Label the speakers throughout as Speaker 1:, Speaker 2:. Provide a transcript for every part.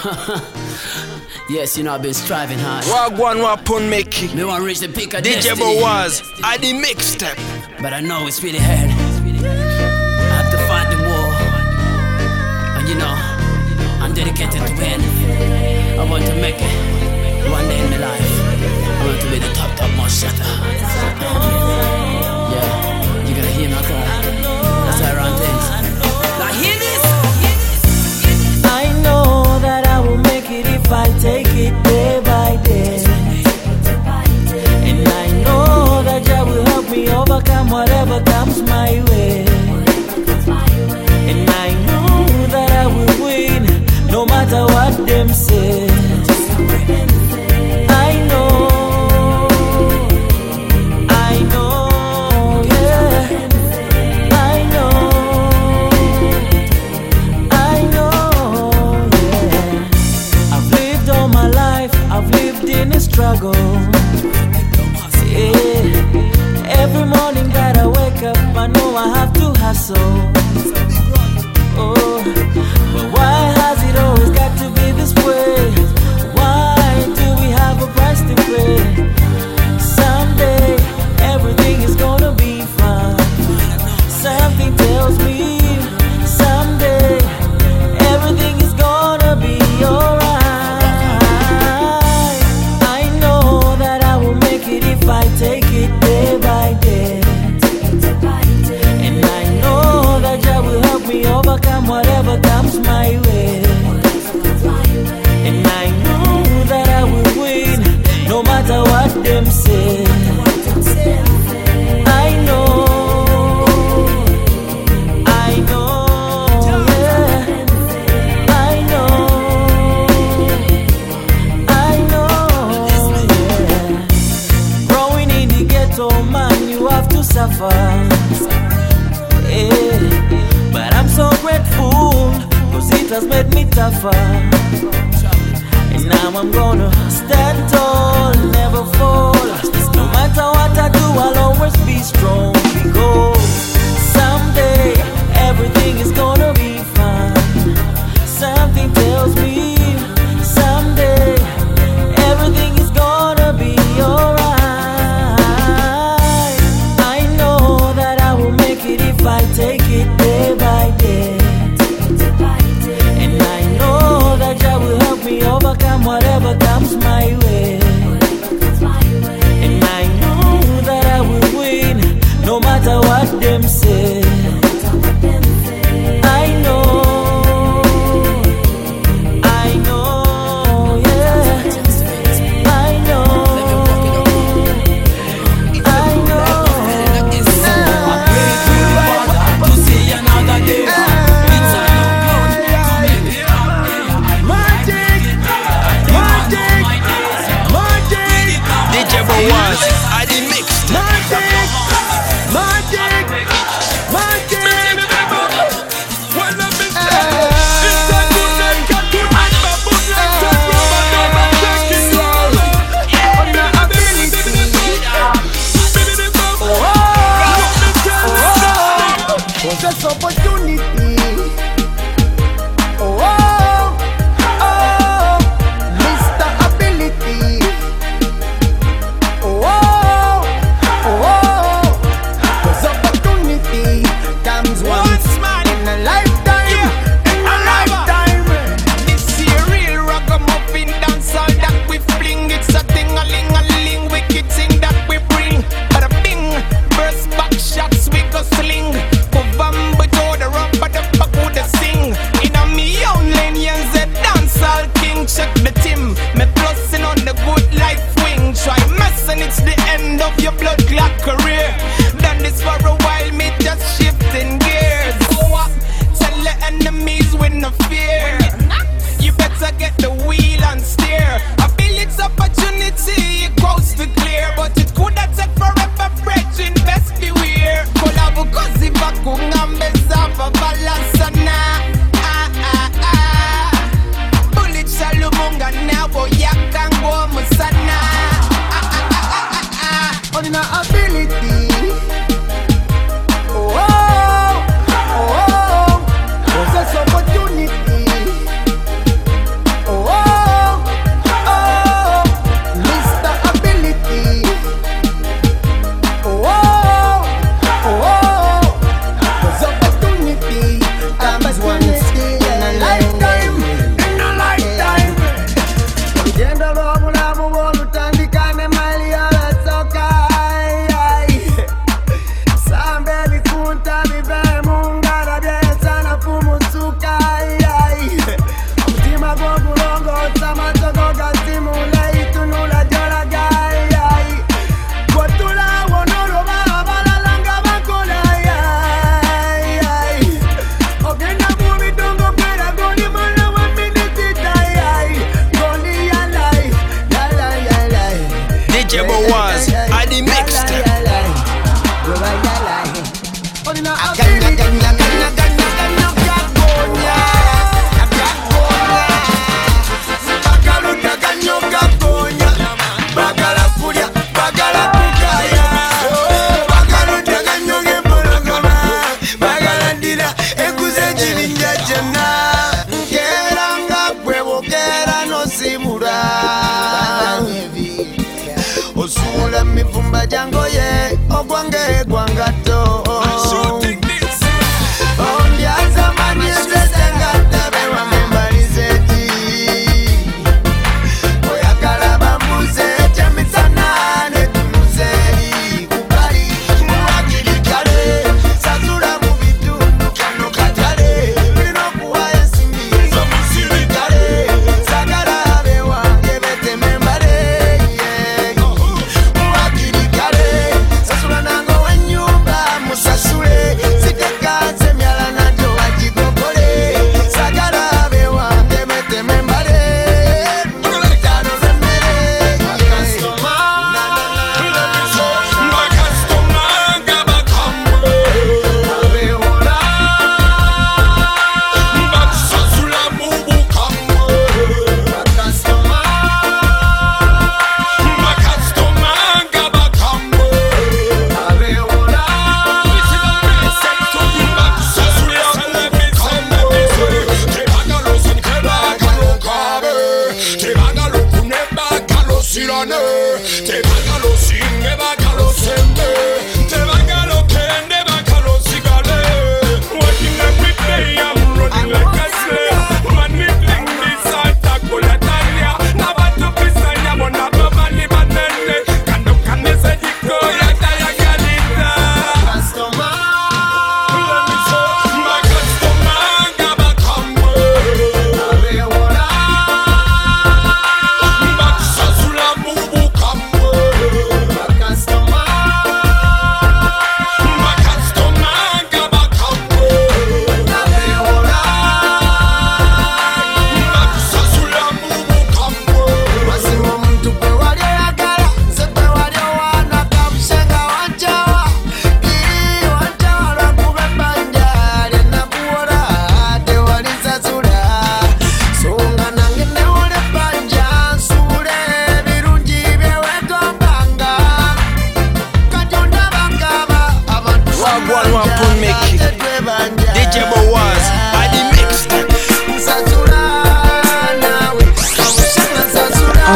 Speaker 1: yes, you know I've been striving hard.
Speaker 2: Wagwan wapun meki.
Speaker 1: Me want reach the peak of
Speaker 2: DJ Boaz, I the mixtape.
Speaker 1: But I know it's really hard. I have to fight the war, and you know I'm dedicated to win. I want to make it one day in my life. I want to be the top top most shatter.
Speaker 3: whatever comes my way. And I know that I will win, no matter what them say. Пока whatever comes my way. And I know that I will win No matter what them say. suffer. And now I'm gonna stand tall, never fall. No matter what I do, I'll always be strong because someday everything is gonna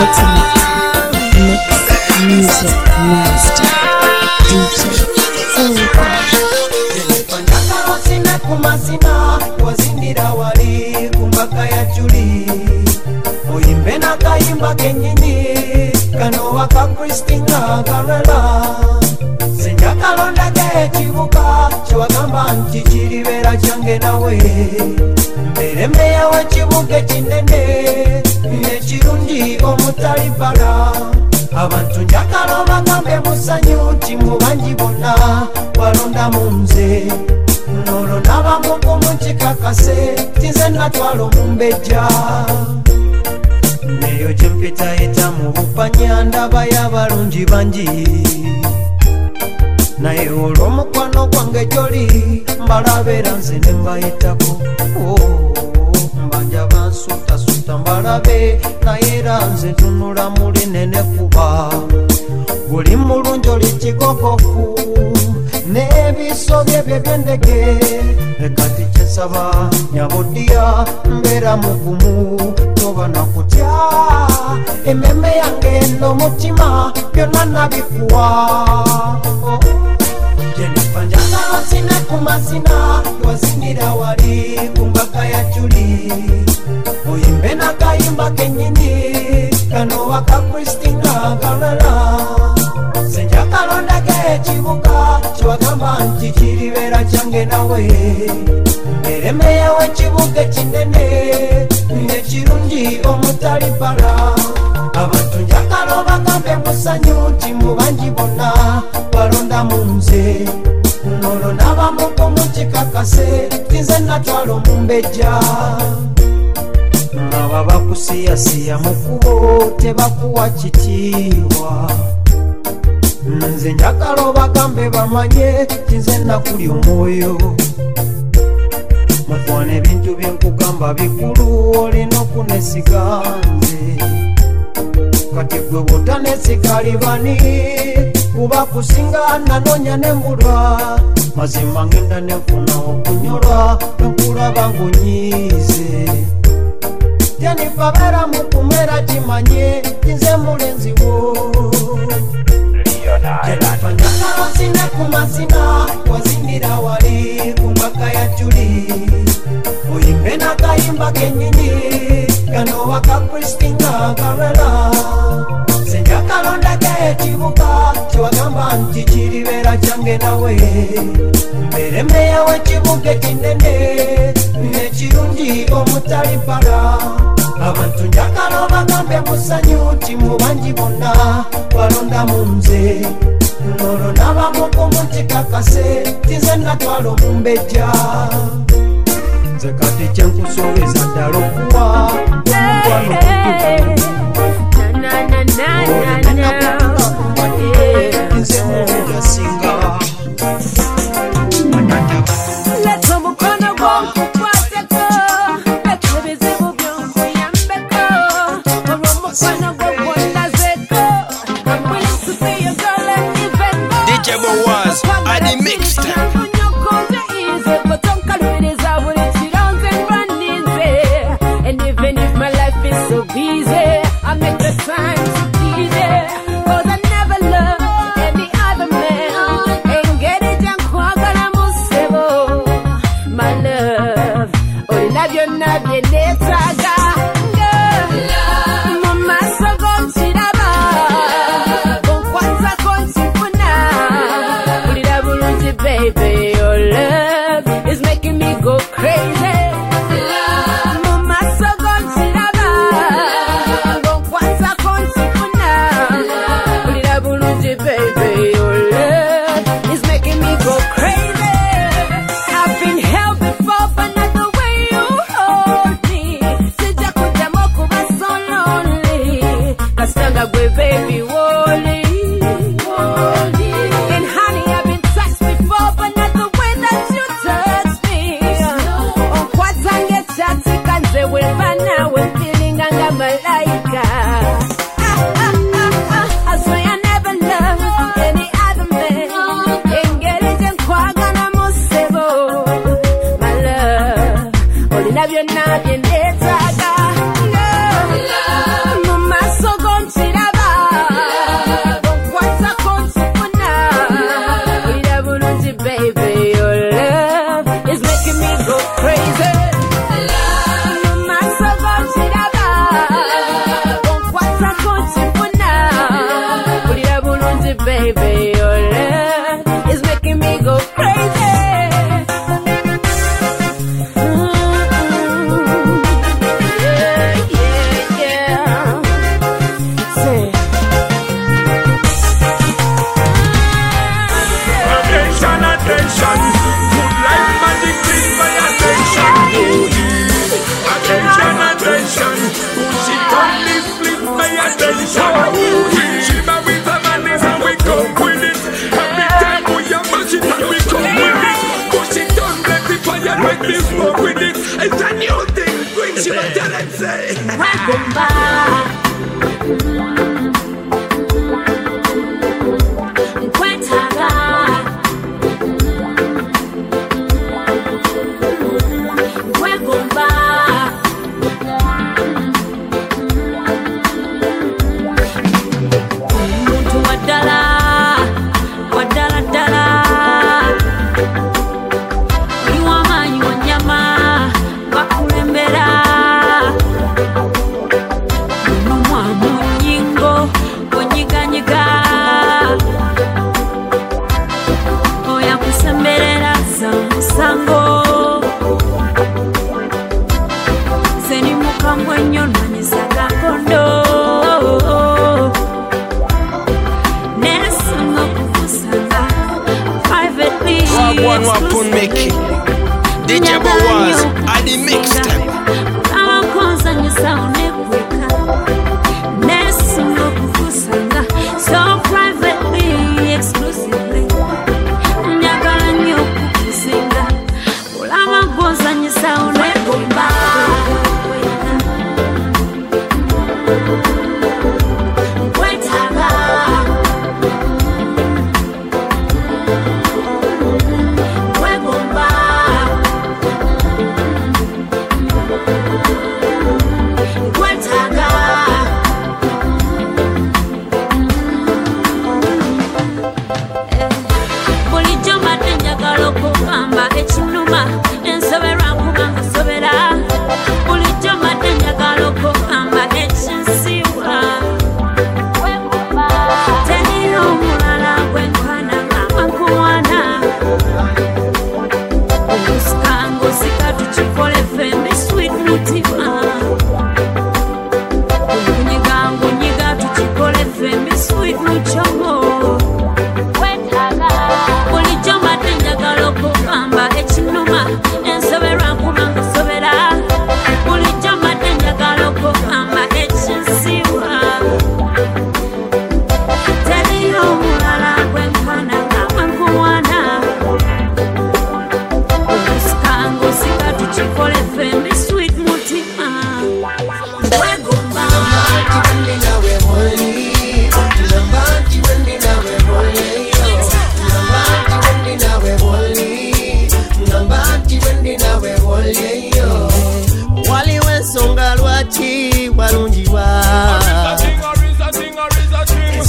Speaker 4: Ultimate Mix Music Master DJ Silver.
Speaker 5: Njagala osine ku mazina wazindira wali ku mbaga ya juli oyimbe n'akayimba kennyini kano waka kristina garela sinjagala ondage ekibuga kyewagamba nti kiribeera kyange nawe tinze natwala omumbejja neyo gyempitayita mu bupanya ndabayo abalungi bangi. Naye olw'omukwano gwange gyoli mbalabeera nze ne mbayitako. Oh, mbanja bansutasuta mbalabe naye era nze tunula muli nene kuba buli mulungi oli kigogofu n'ebiso bye bye byendege. Ekati kyensaba nyabodiya era muvumu tovana kutya. Ememe yange n'omutima byonna nabifuwa gyenafanjana sina ku mazina lwazinira wali ku mbaga ya juli. Oyimbe n'akayimba kennyini kano waka kristina kalala senjakalondaga ekibuga kyewagamba nti kiribeera kyange nawe. Eremeyewo ekibuga ekinene ekirungi omutali bala abantu njagala obagambe musanyu nti mu bangi bonna balonda mu nze. Nolwo n'abamuku mukikakase tinze natwala omumbejja aba bakusiyasiya mu kubo tebakuwa kitiibwa. Nze njagala obagambe bamanye tinze nakuli omwoyo mukwana ebintu byenkugamba bikulu olina okunesiga nze. Kati gwe botanesigali bani kuba kusinga nanoonya nembulwa mazima ngenda nenfuna okunyolwa enkulaba ngunyiize jenifa beera mukumera kimanye nze mulenzi wo wazina wazina kumasina wazindira wali kumaka ya juli. Oyimbe nakayimba kenyini kano wakakristinga karela. Senjakalonda keekibuka kyewagamba nti kiribera kyange nawe. Mbeere mmeya w'ekibuga ekinene n'ekirungi omutali bbala abantu njagala obagambe musanyu nti mu bangi bonna balondamu nze nolwo n'abamuku mukikakase tinze natwala omumbejja nze kati kyenkusuubiza ddala okuwa omukwano nze munja singa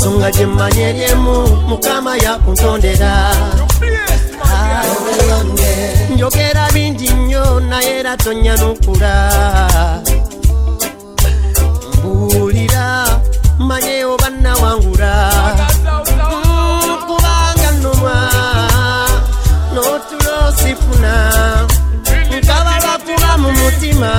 Speaker 5: ensonga gyemmanyi eryemu mukama yakuntondera njogera bingi nnyo naye era tonyanukula. Mbuulira manye oba nawangula kubanga nnumwa n'otulo sifuna. Nkabala kuba mu mutima.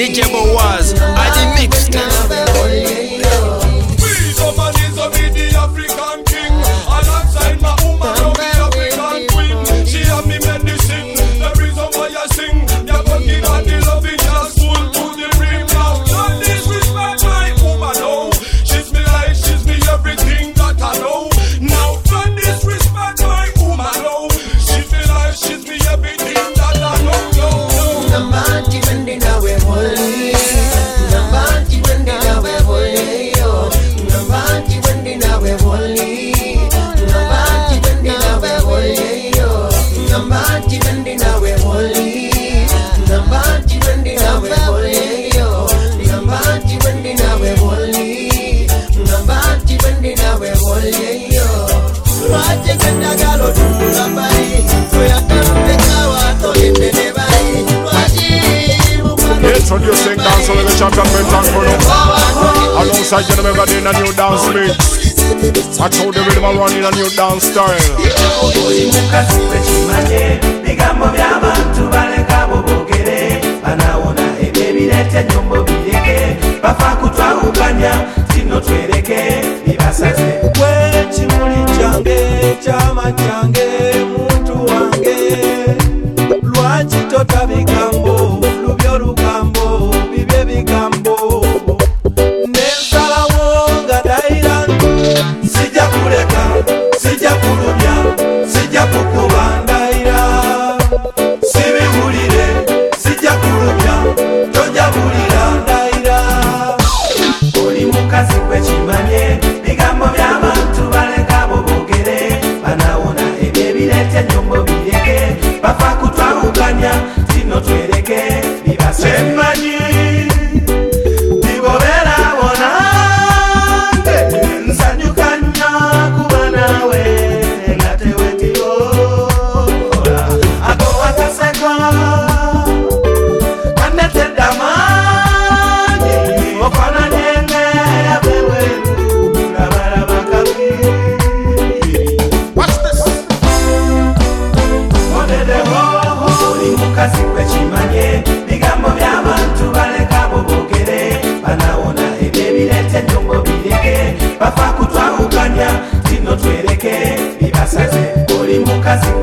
Speaker 2: DJ Boaz. I Bishop
Speaker 6: Government and Bruno. Alongside Jenna Megadin, a new dance beat. I told the rhythm I run in a new dance style.
Speaker 7: bafa kutwawukanya tinotwereke nibasaze
Speaker 8: we kimuli kyange kyama kyange casi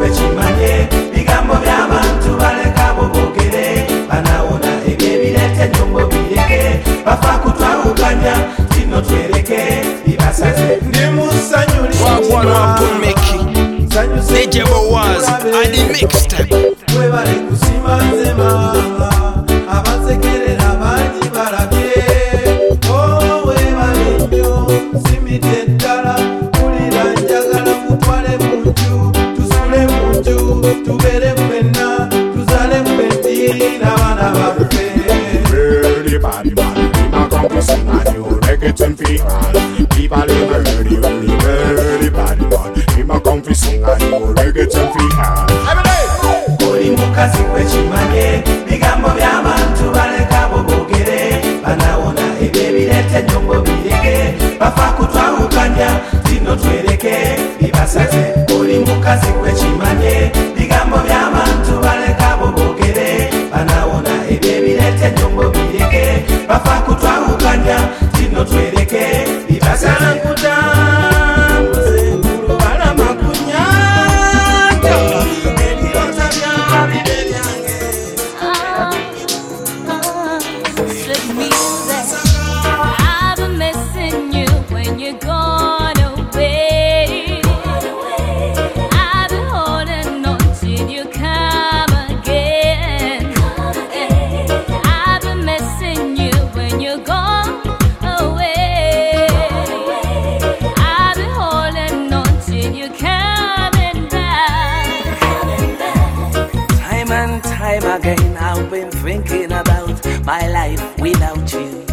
Speaker 9: I've been
Speaker 10: thinking about my life without you.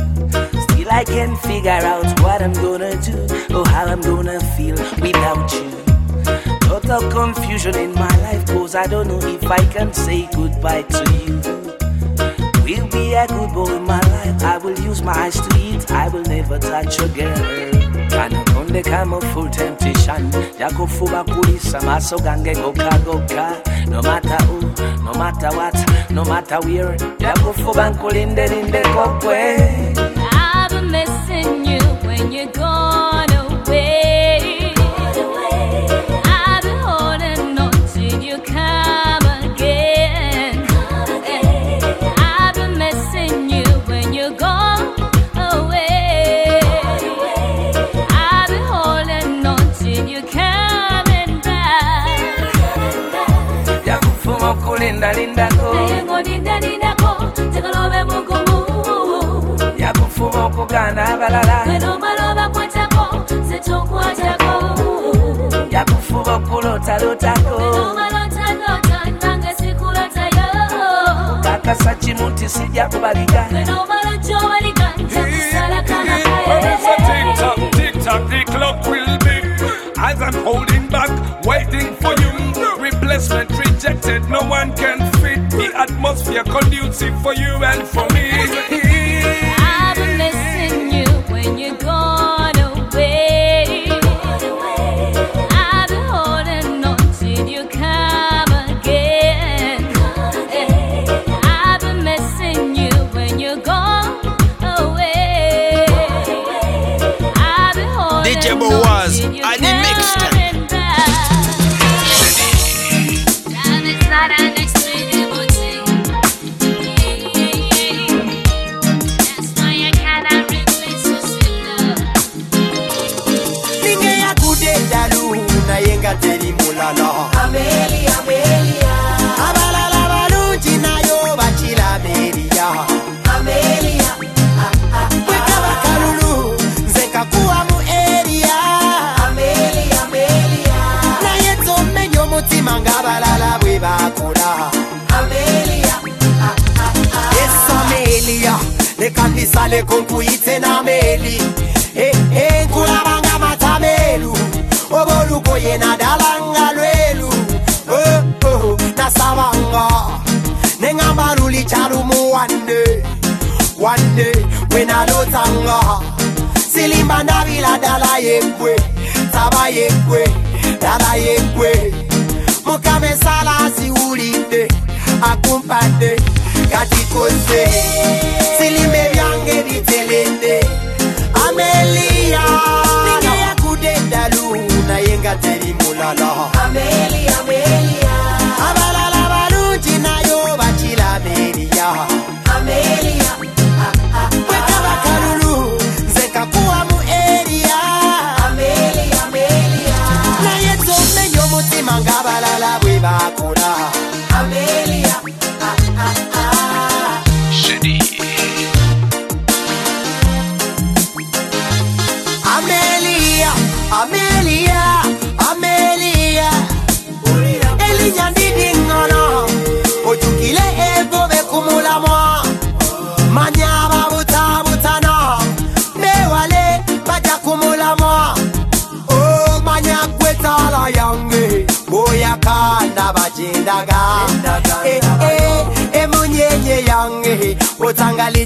Speaker 10: Still, I can't figure out what I'm gonna do or how I'm gonna feel without you. Total confusion in my life, cause I don't know if I can say goodbye to you. Will be a good boy in my life. I will use my eyes to eat. I will never touch a girl. Kanakonde kama full temptation. Yakufuba kulisa maso gange gokagoka no who no matter what no where. Yakufuba nkulindelinde
Speaker 9: I've been missing you when you're gone
Speaker 10: yakufuma okulindalindako
Speaker 9: Ngonindanindako, tegalobe mugumu.
Speaker 10: yakufuma okuganda abalala
Speaker 9: Wenomala bakwatako, setokwatako.
Speaker 10: yakufuba okulotalotako
Speaker 9: Wenomalotalota, nange sikulotayo.
Speaker 10: kakasa kimu nti sijja kubaliga
Speaker 9: Wenomala gy'obaliga, nja kusala
Speaker 6: It's a tick tock, tick tock, the clock will be. As I'm holding back, waiting for you. Replacement rejected, no one can fit the atmosphere conducive for you and for me.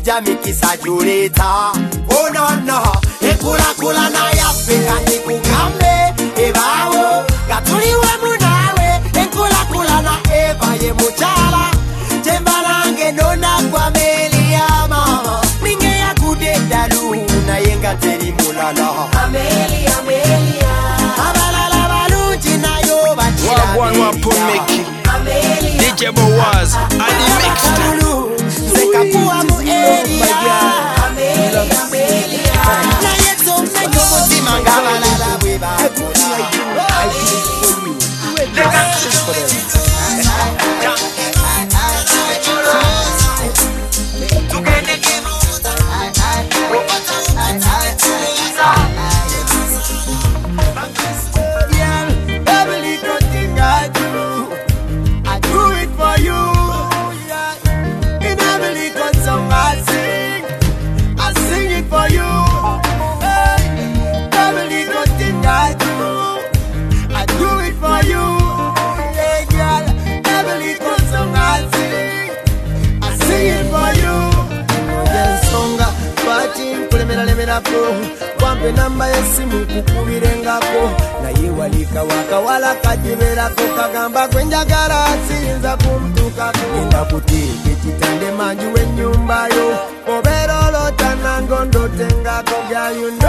Speaker 11: moja mikisajulita unono ekulakula na
Speaker 5: yapeka nikugambe ebawo munawe enkulakula na eva ye muchala cembalange nona kwa meli ya mama minge yakudedalu naye ngateri mulala. Abalala balungi nayo bakira wagwanwa nzirako wampe namba y'essimu nkukubirengako. Naye walika wakawala kagiberako kagamba gwe njagala siyinza kumutuukako genda kuteeka ekitande manju w'ennyumba yo obeera olota nango ndotengako
Speaker 12: byayundo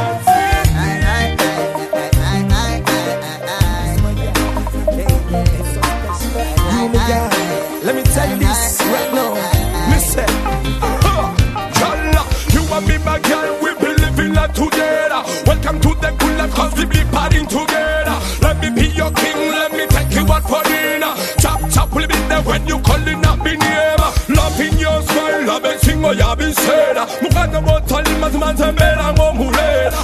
Speaker 12: ngo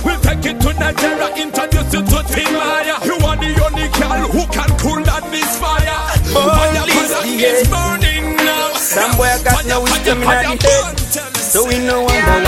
Speaker 12: We take it
Speaker 6: to Nigeria introduce you to Timaya you are the only girl who can cool that this fire. Oh, Police is burning now.
Speaker 5: Some boy got no wisdom in head so we no wonder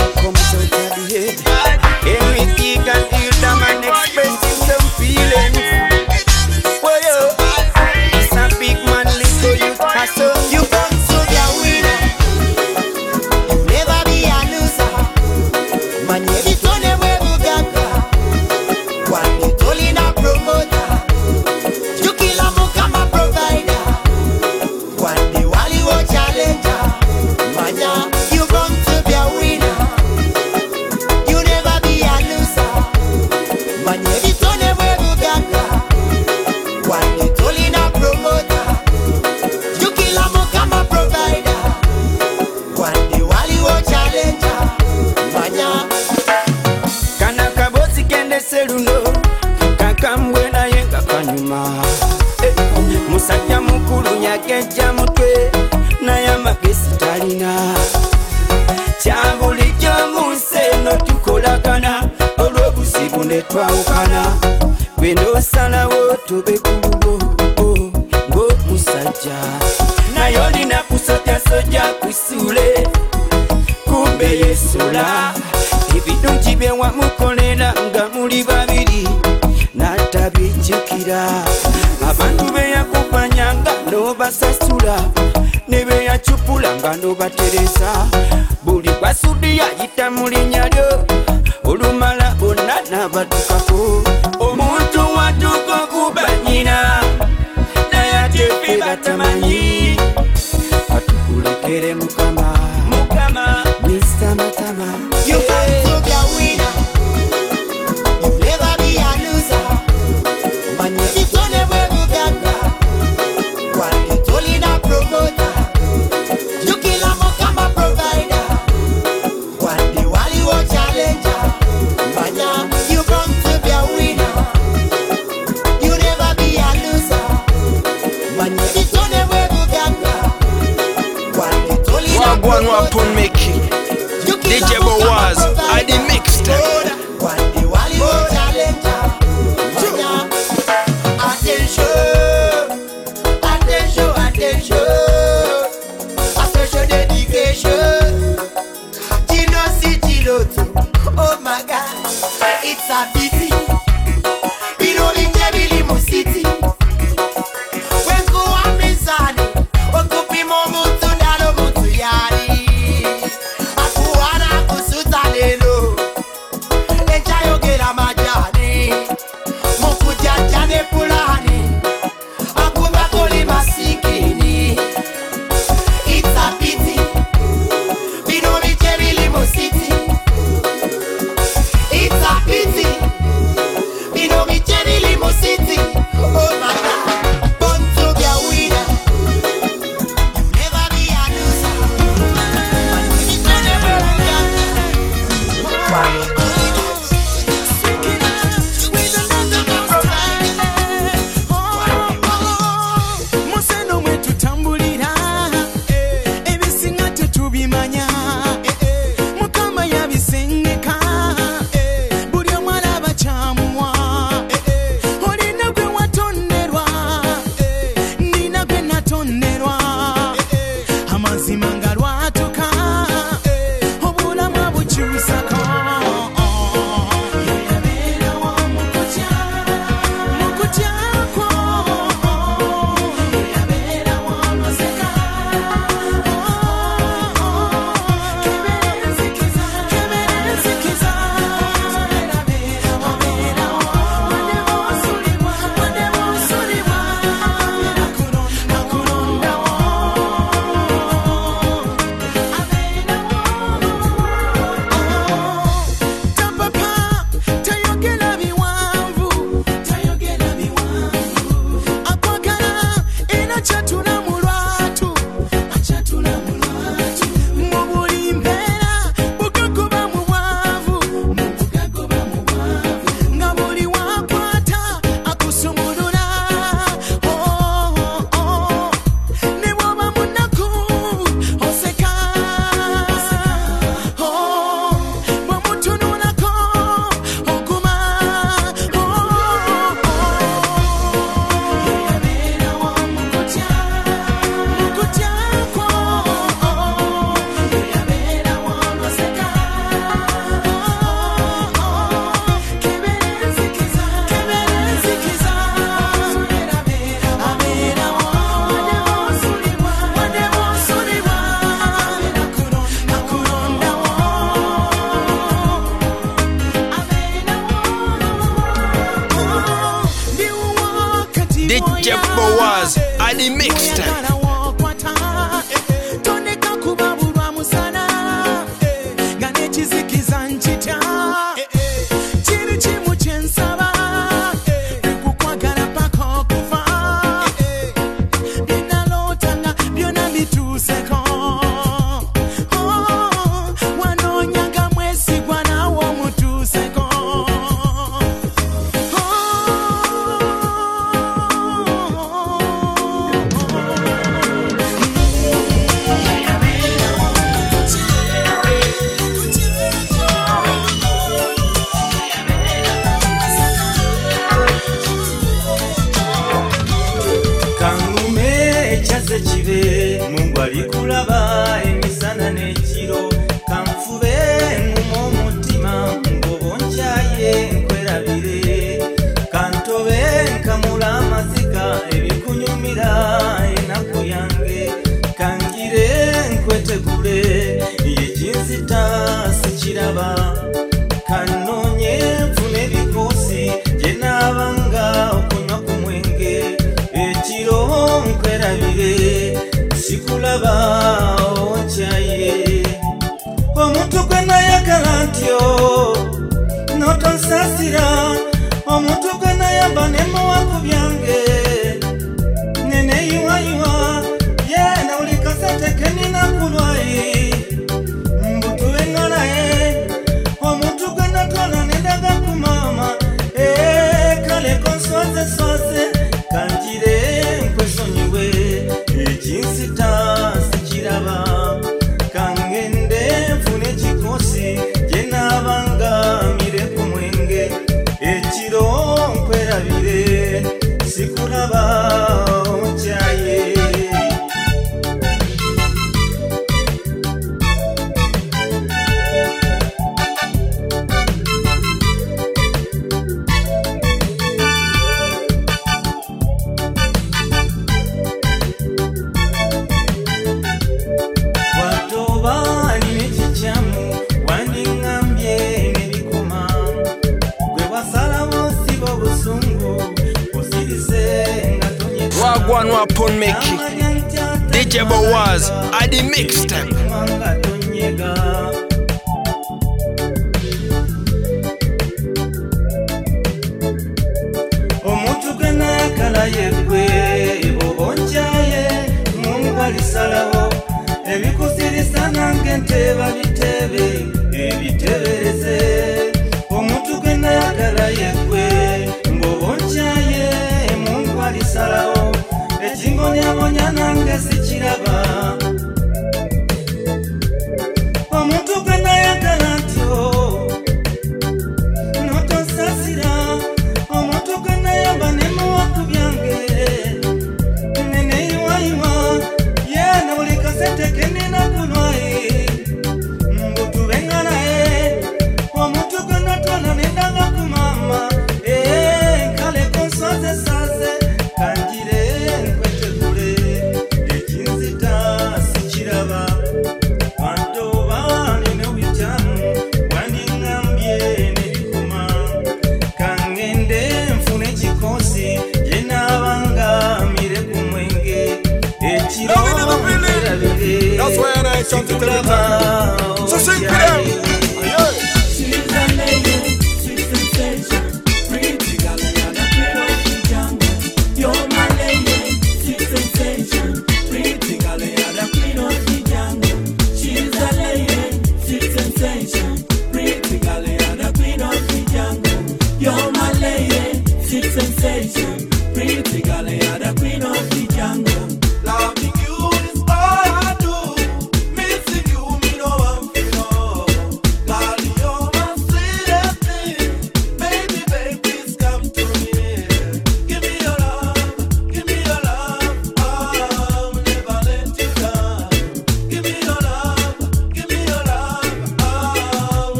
Speaker 13: Boaz, I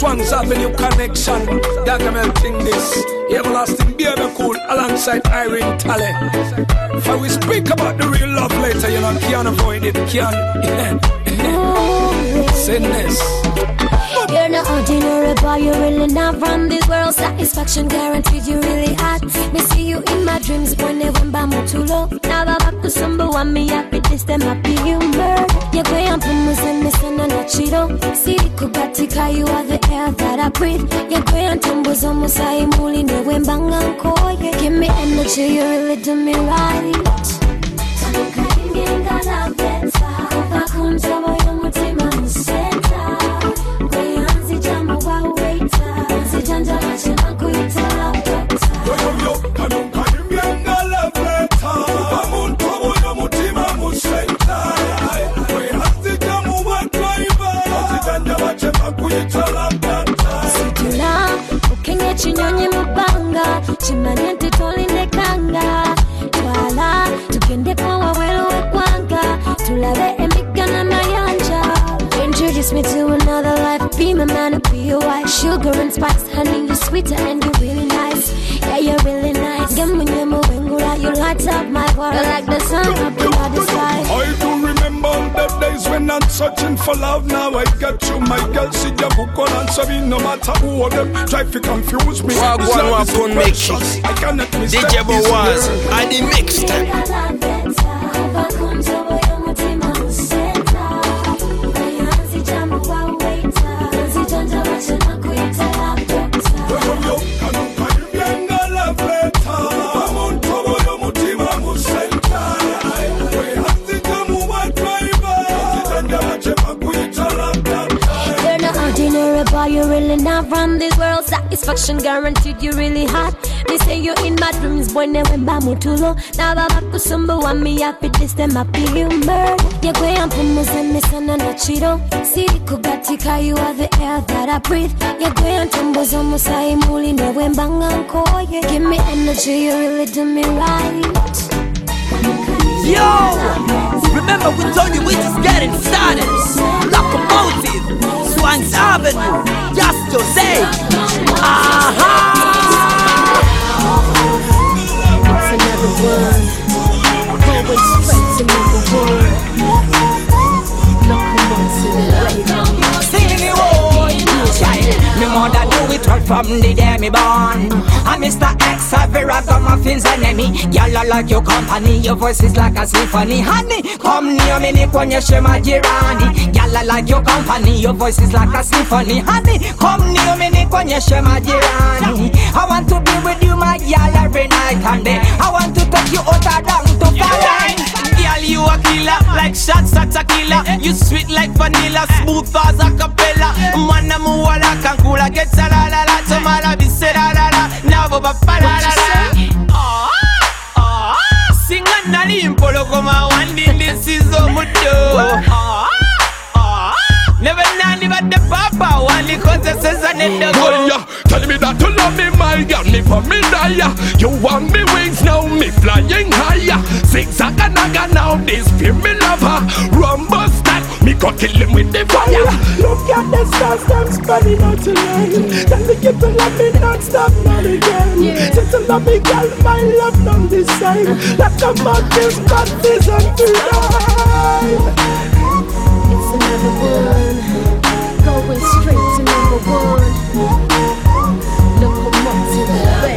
Speaker 6: production, the Swangz Avenue connection. Documenting this. Everlasting baby cool alongside Irene Ntale. For we speak about the real love later, you know, can't avoid it, can't. Send.
Speaker 14: You're not ordinary, boy. You're really not from this world. Satisfaction guaranteed. You really hot. Me see you in my dreams when they went by mutulo. Now back to sumba want me happy. This them happy humor. You go and put me send a nachiro. See kukatika, you are the air that I breathe. You go and tumble some musai muli ne when bang koye. Give me energy, you really do me right. Tamuka love better. Kubakunza situla ukenye chinyonyi mubanga chimanye nti tolindekanga twala wekwanga tulabe emigga n'amayanja Introduce me to another life, be my man, be your wife. Sugar and spice, honey, you're sweeter and you're really nice. Yeah, you're really nice. Wengula, you light up my world. You're like the sun up in the sky.
Speaker 6: The I'm searching for love. Now I got you, my girl. See ya book on and sorry, no matter who of them try to confuse me.
Speaker 2: Wagwan
Speaker 6: This love is
Speaker 2: Wapun
Speaker 6: so
Speaker 2: Mickey.
Speaker 6: precious. I cannot mistake
Speaker 2: DJ
Speaker 6: this
Speaker 2: Boaz,
Speaker 6: girl.
Speaker 2: I the mixtape.
Speaker 14: Not from this world. Satisfaction guaranteed. You're really hot. They say you're in my dreams, boy. Never bamutulo. Now baba kusumba want me happy. This them happy humor. You go and put me send me son and a cheeto. See kugatika, you are the air that I breathe. You and tumble some musai muli no when banga koye. Give me energy, you really do me right.
Speaker 15: Yo! Remember we told you we just getting started. Locomotive, Swangz Avenue, just Jose. Aha!
Speaker 16: It's another one. Always straight to number one.
Speaker 15: Me mother do it right from the day me born. I'm Mr. X, I very ragamuffins enemy. Girl, I like your company, your voice is like a symphony. Honey, come near me, nikuonyeshe majirani. Girl, I like your company, your voice is like a symphony. Honey, come near me, nikuonyeshe majirani. I want to be with you, my girl, every night and day. I want to take you out down to Paris
Speaker 17: call you a killer, like shots at a killer. You sweet like vanilla, smooth as a cappella. Mana muwala kankula get la la la, la la la, boba pa la la la. Never nani but the papa
Speaker 18: is kote tell me that you love me, my girl, me for me die. You want me wings now, me flying higher. Zigzag and naga now, this feel me lover. Rumble stack, me go kill him with the fire.
Speaker 19: Look at the stars, them spreading out tonight. Tell the people love me non-stop, not again. Since you love me, girl, my love don't the same. Let come out this practice and tonight.
Speaker 4: It's another one. Going straight to number one.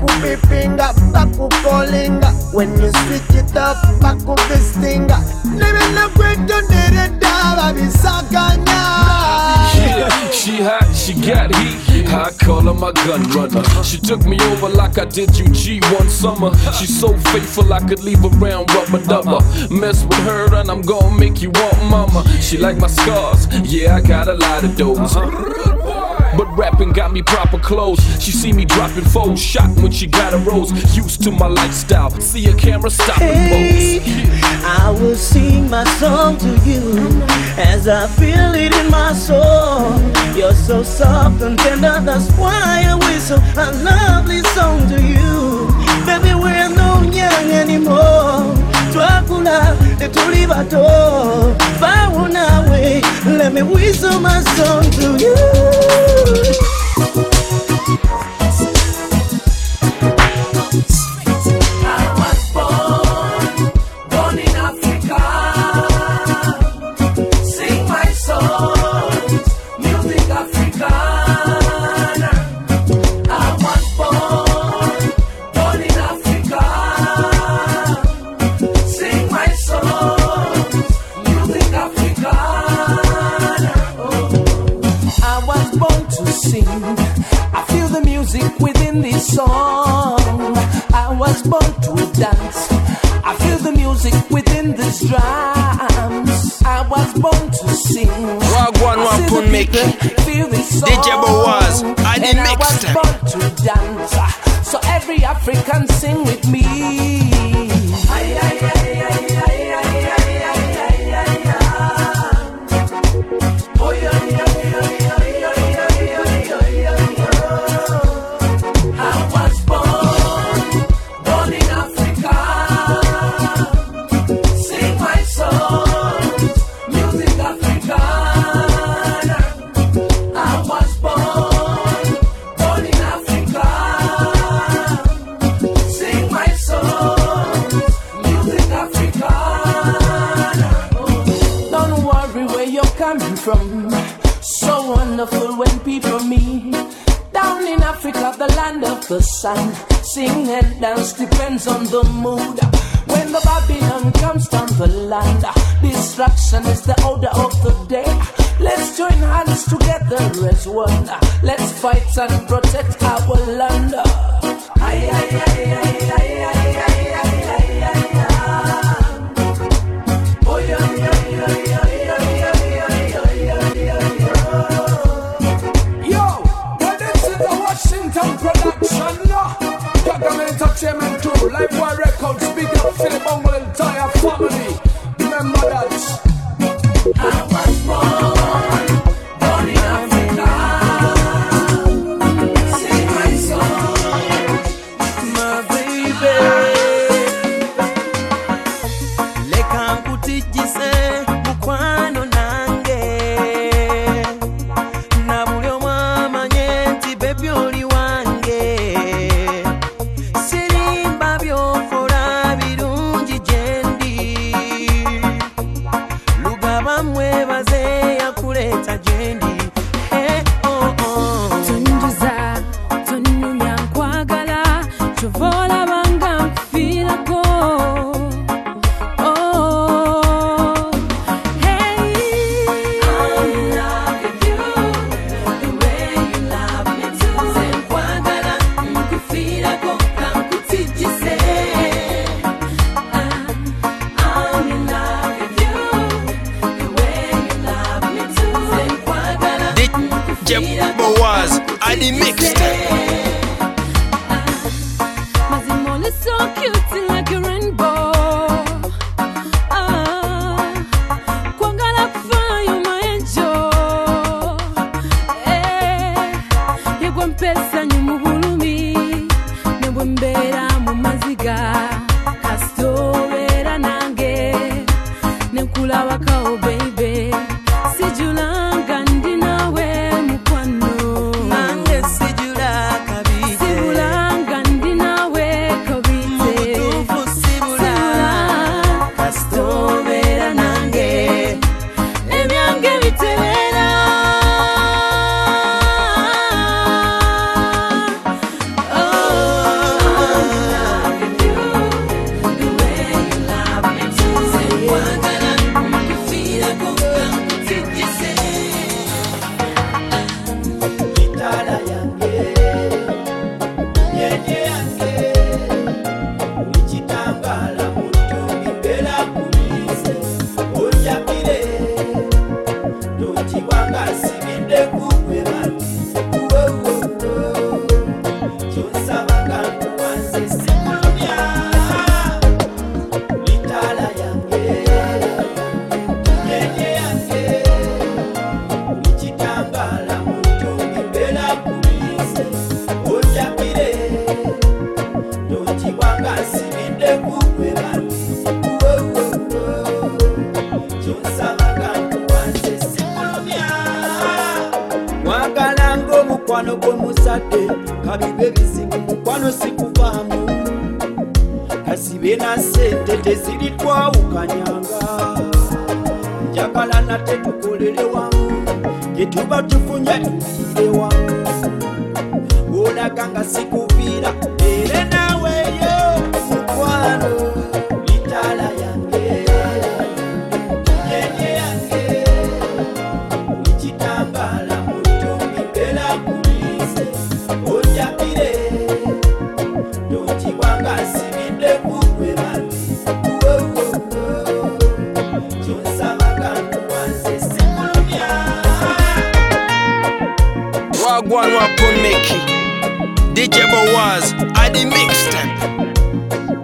Speaker 5: bakupipinga bakukolinga when you switch it up bakubisinga nebyanakwetondere ddala bisaganya
Speaker 18: Yeah, she hot, she got heat. I call her my gun runner. She took me over like I did you G one summer. She's so faithful, I could leave around rubber dubber. Mess with her and I'm gonna make you want mama. She like my scars, yeah, I got a lot of those. Uh-huh. But rapping got me proper clothes. She see me dropping foes, shot when she got a rose. Used to my lifestyle, see a camera stop and pose.
Speaker 19: I will sing my song to you as I feel it in my soul. You're so soft and tender, that's why I whistle a lovely song to you. Baby, we're no young anymore. Twakula tetuli bato bawo nawe let me whistle my song to you depends on the mood. When the Babylon comes down the land, destruction is the order of the day. Let's join hands together as one. Let's fight and protect our land. Ay, ay, ay, ay, ay, ay, ay, ay, ay, ay, ay. Oh, yeah, yeah, yeah, yeah, yeah, yeah, yeah, yeah, yeah, yeah.
Speaker 6: Yo, well, this is a Washington production. Gaga Entertainment too. Live Boy Philip Bumble entire
Speaker 16: cute like a rainbow.
Speaker 12: Kasibe na sente teziritwawukanyanga njagala nate tukolere wamu gyetuba tufunye tuliire wamu olaga nga sikuviira era
Speaker 2: Mickey. DJ Boaz at the mixtape.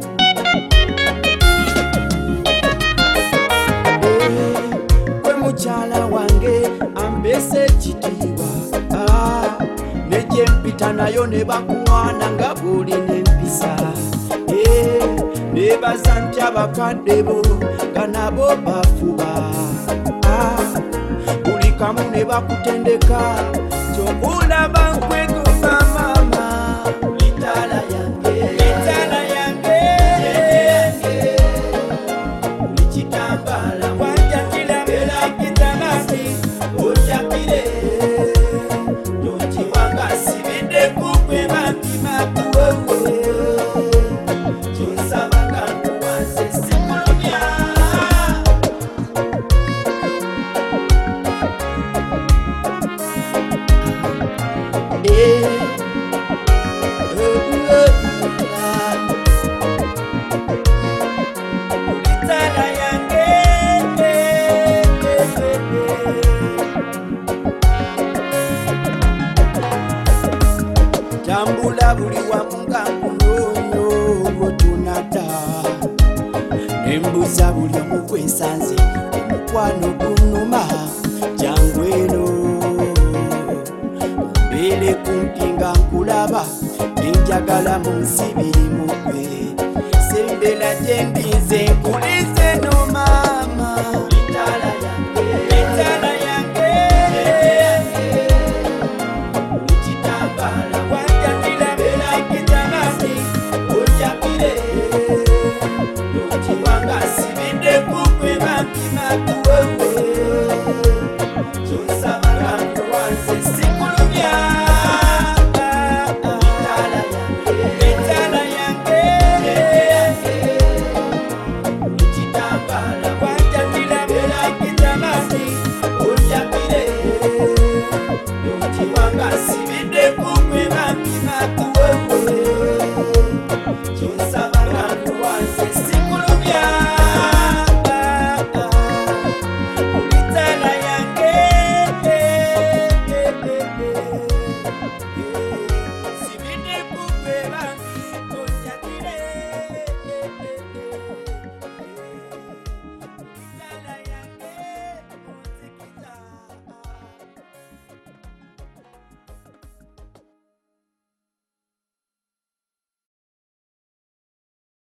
Speaker 12: mukyala wange ambese ekitiibwa Ah, ne gye mpita nayo ne bakuŋŋaana nga bw'olina empisa neebaza nti abakadde bo nga nabo bafuba buli kamu ne bakutendeka cho ula banqueto tambula buli wamu nga nkunoonyo gwotunata nembuza buli omu gwesanze omukwano gunuma jangu eno mbeere kumpi nga nkulaba nenjagala mu nsi biri mugwe